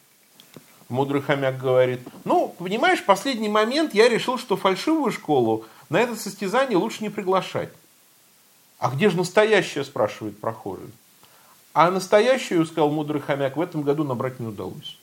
Мудрый хомяк говорит, ну, понимаешь, в последний момент я решил, что фальшивую школу на это состязание лучше не приглашать. А где же настоящая, спрашивает прохожий. А настоящую, сказал мудрый хомяк, в этом году набрать не удалось.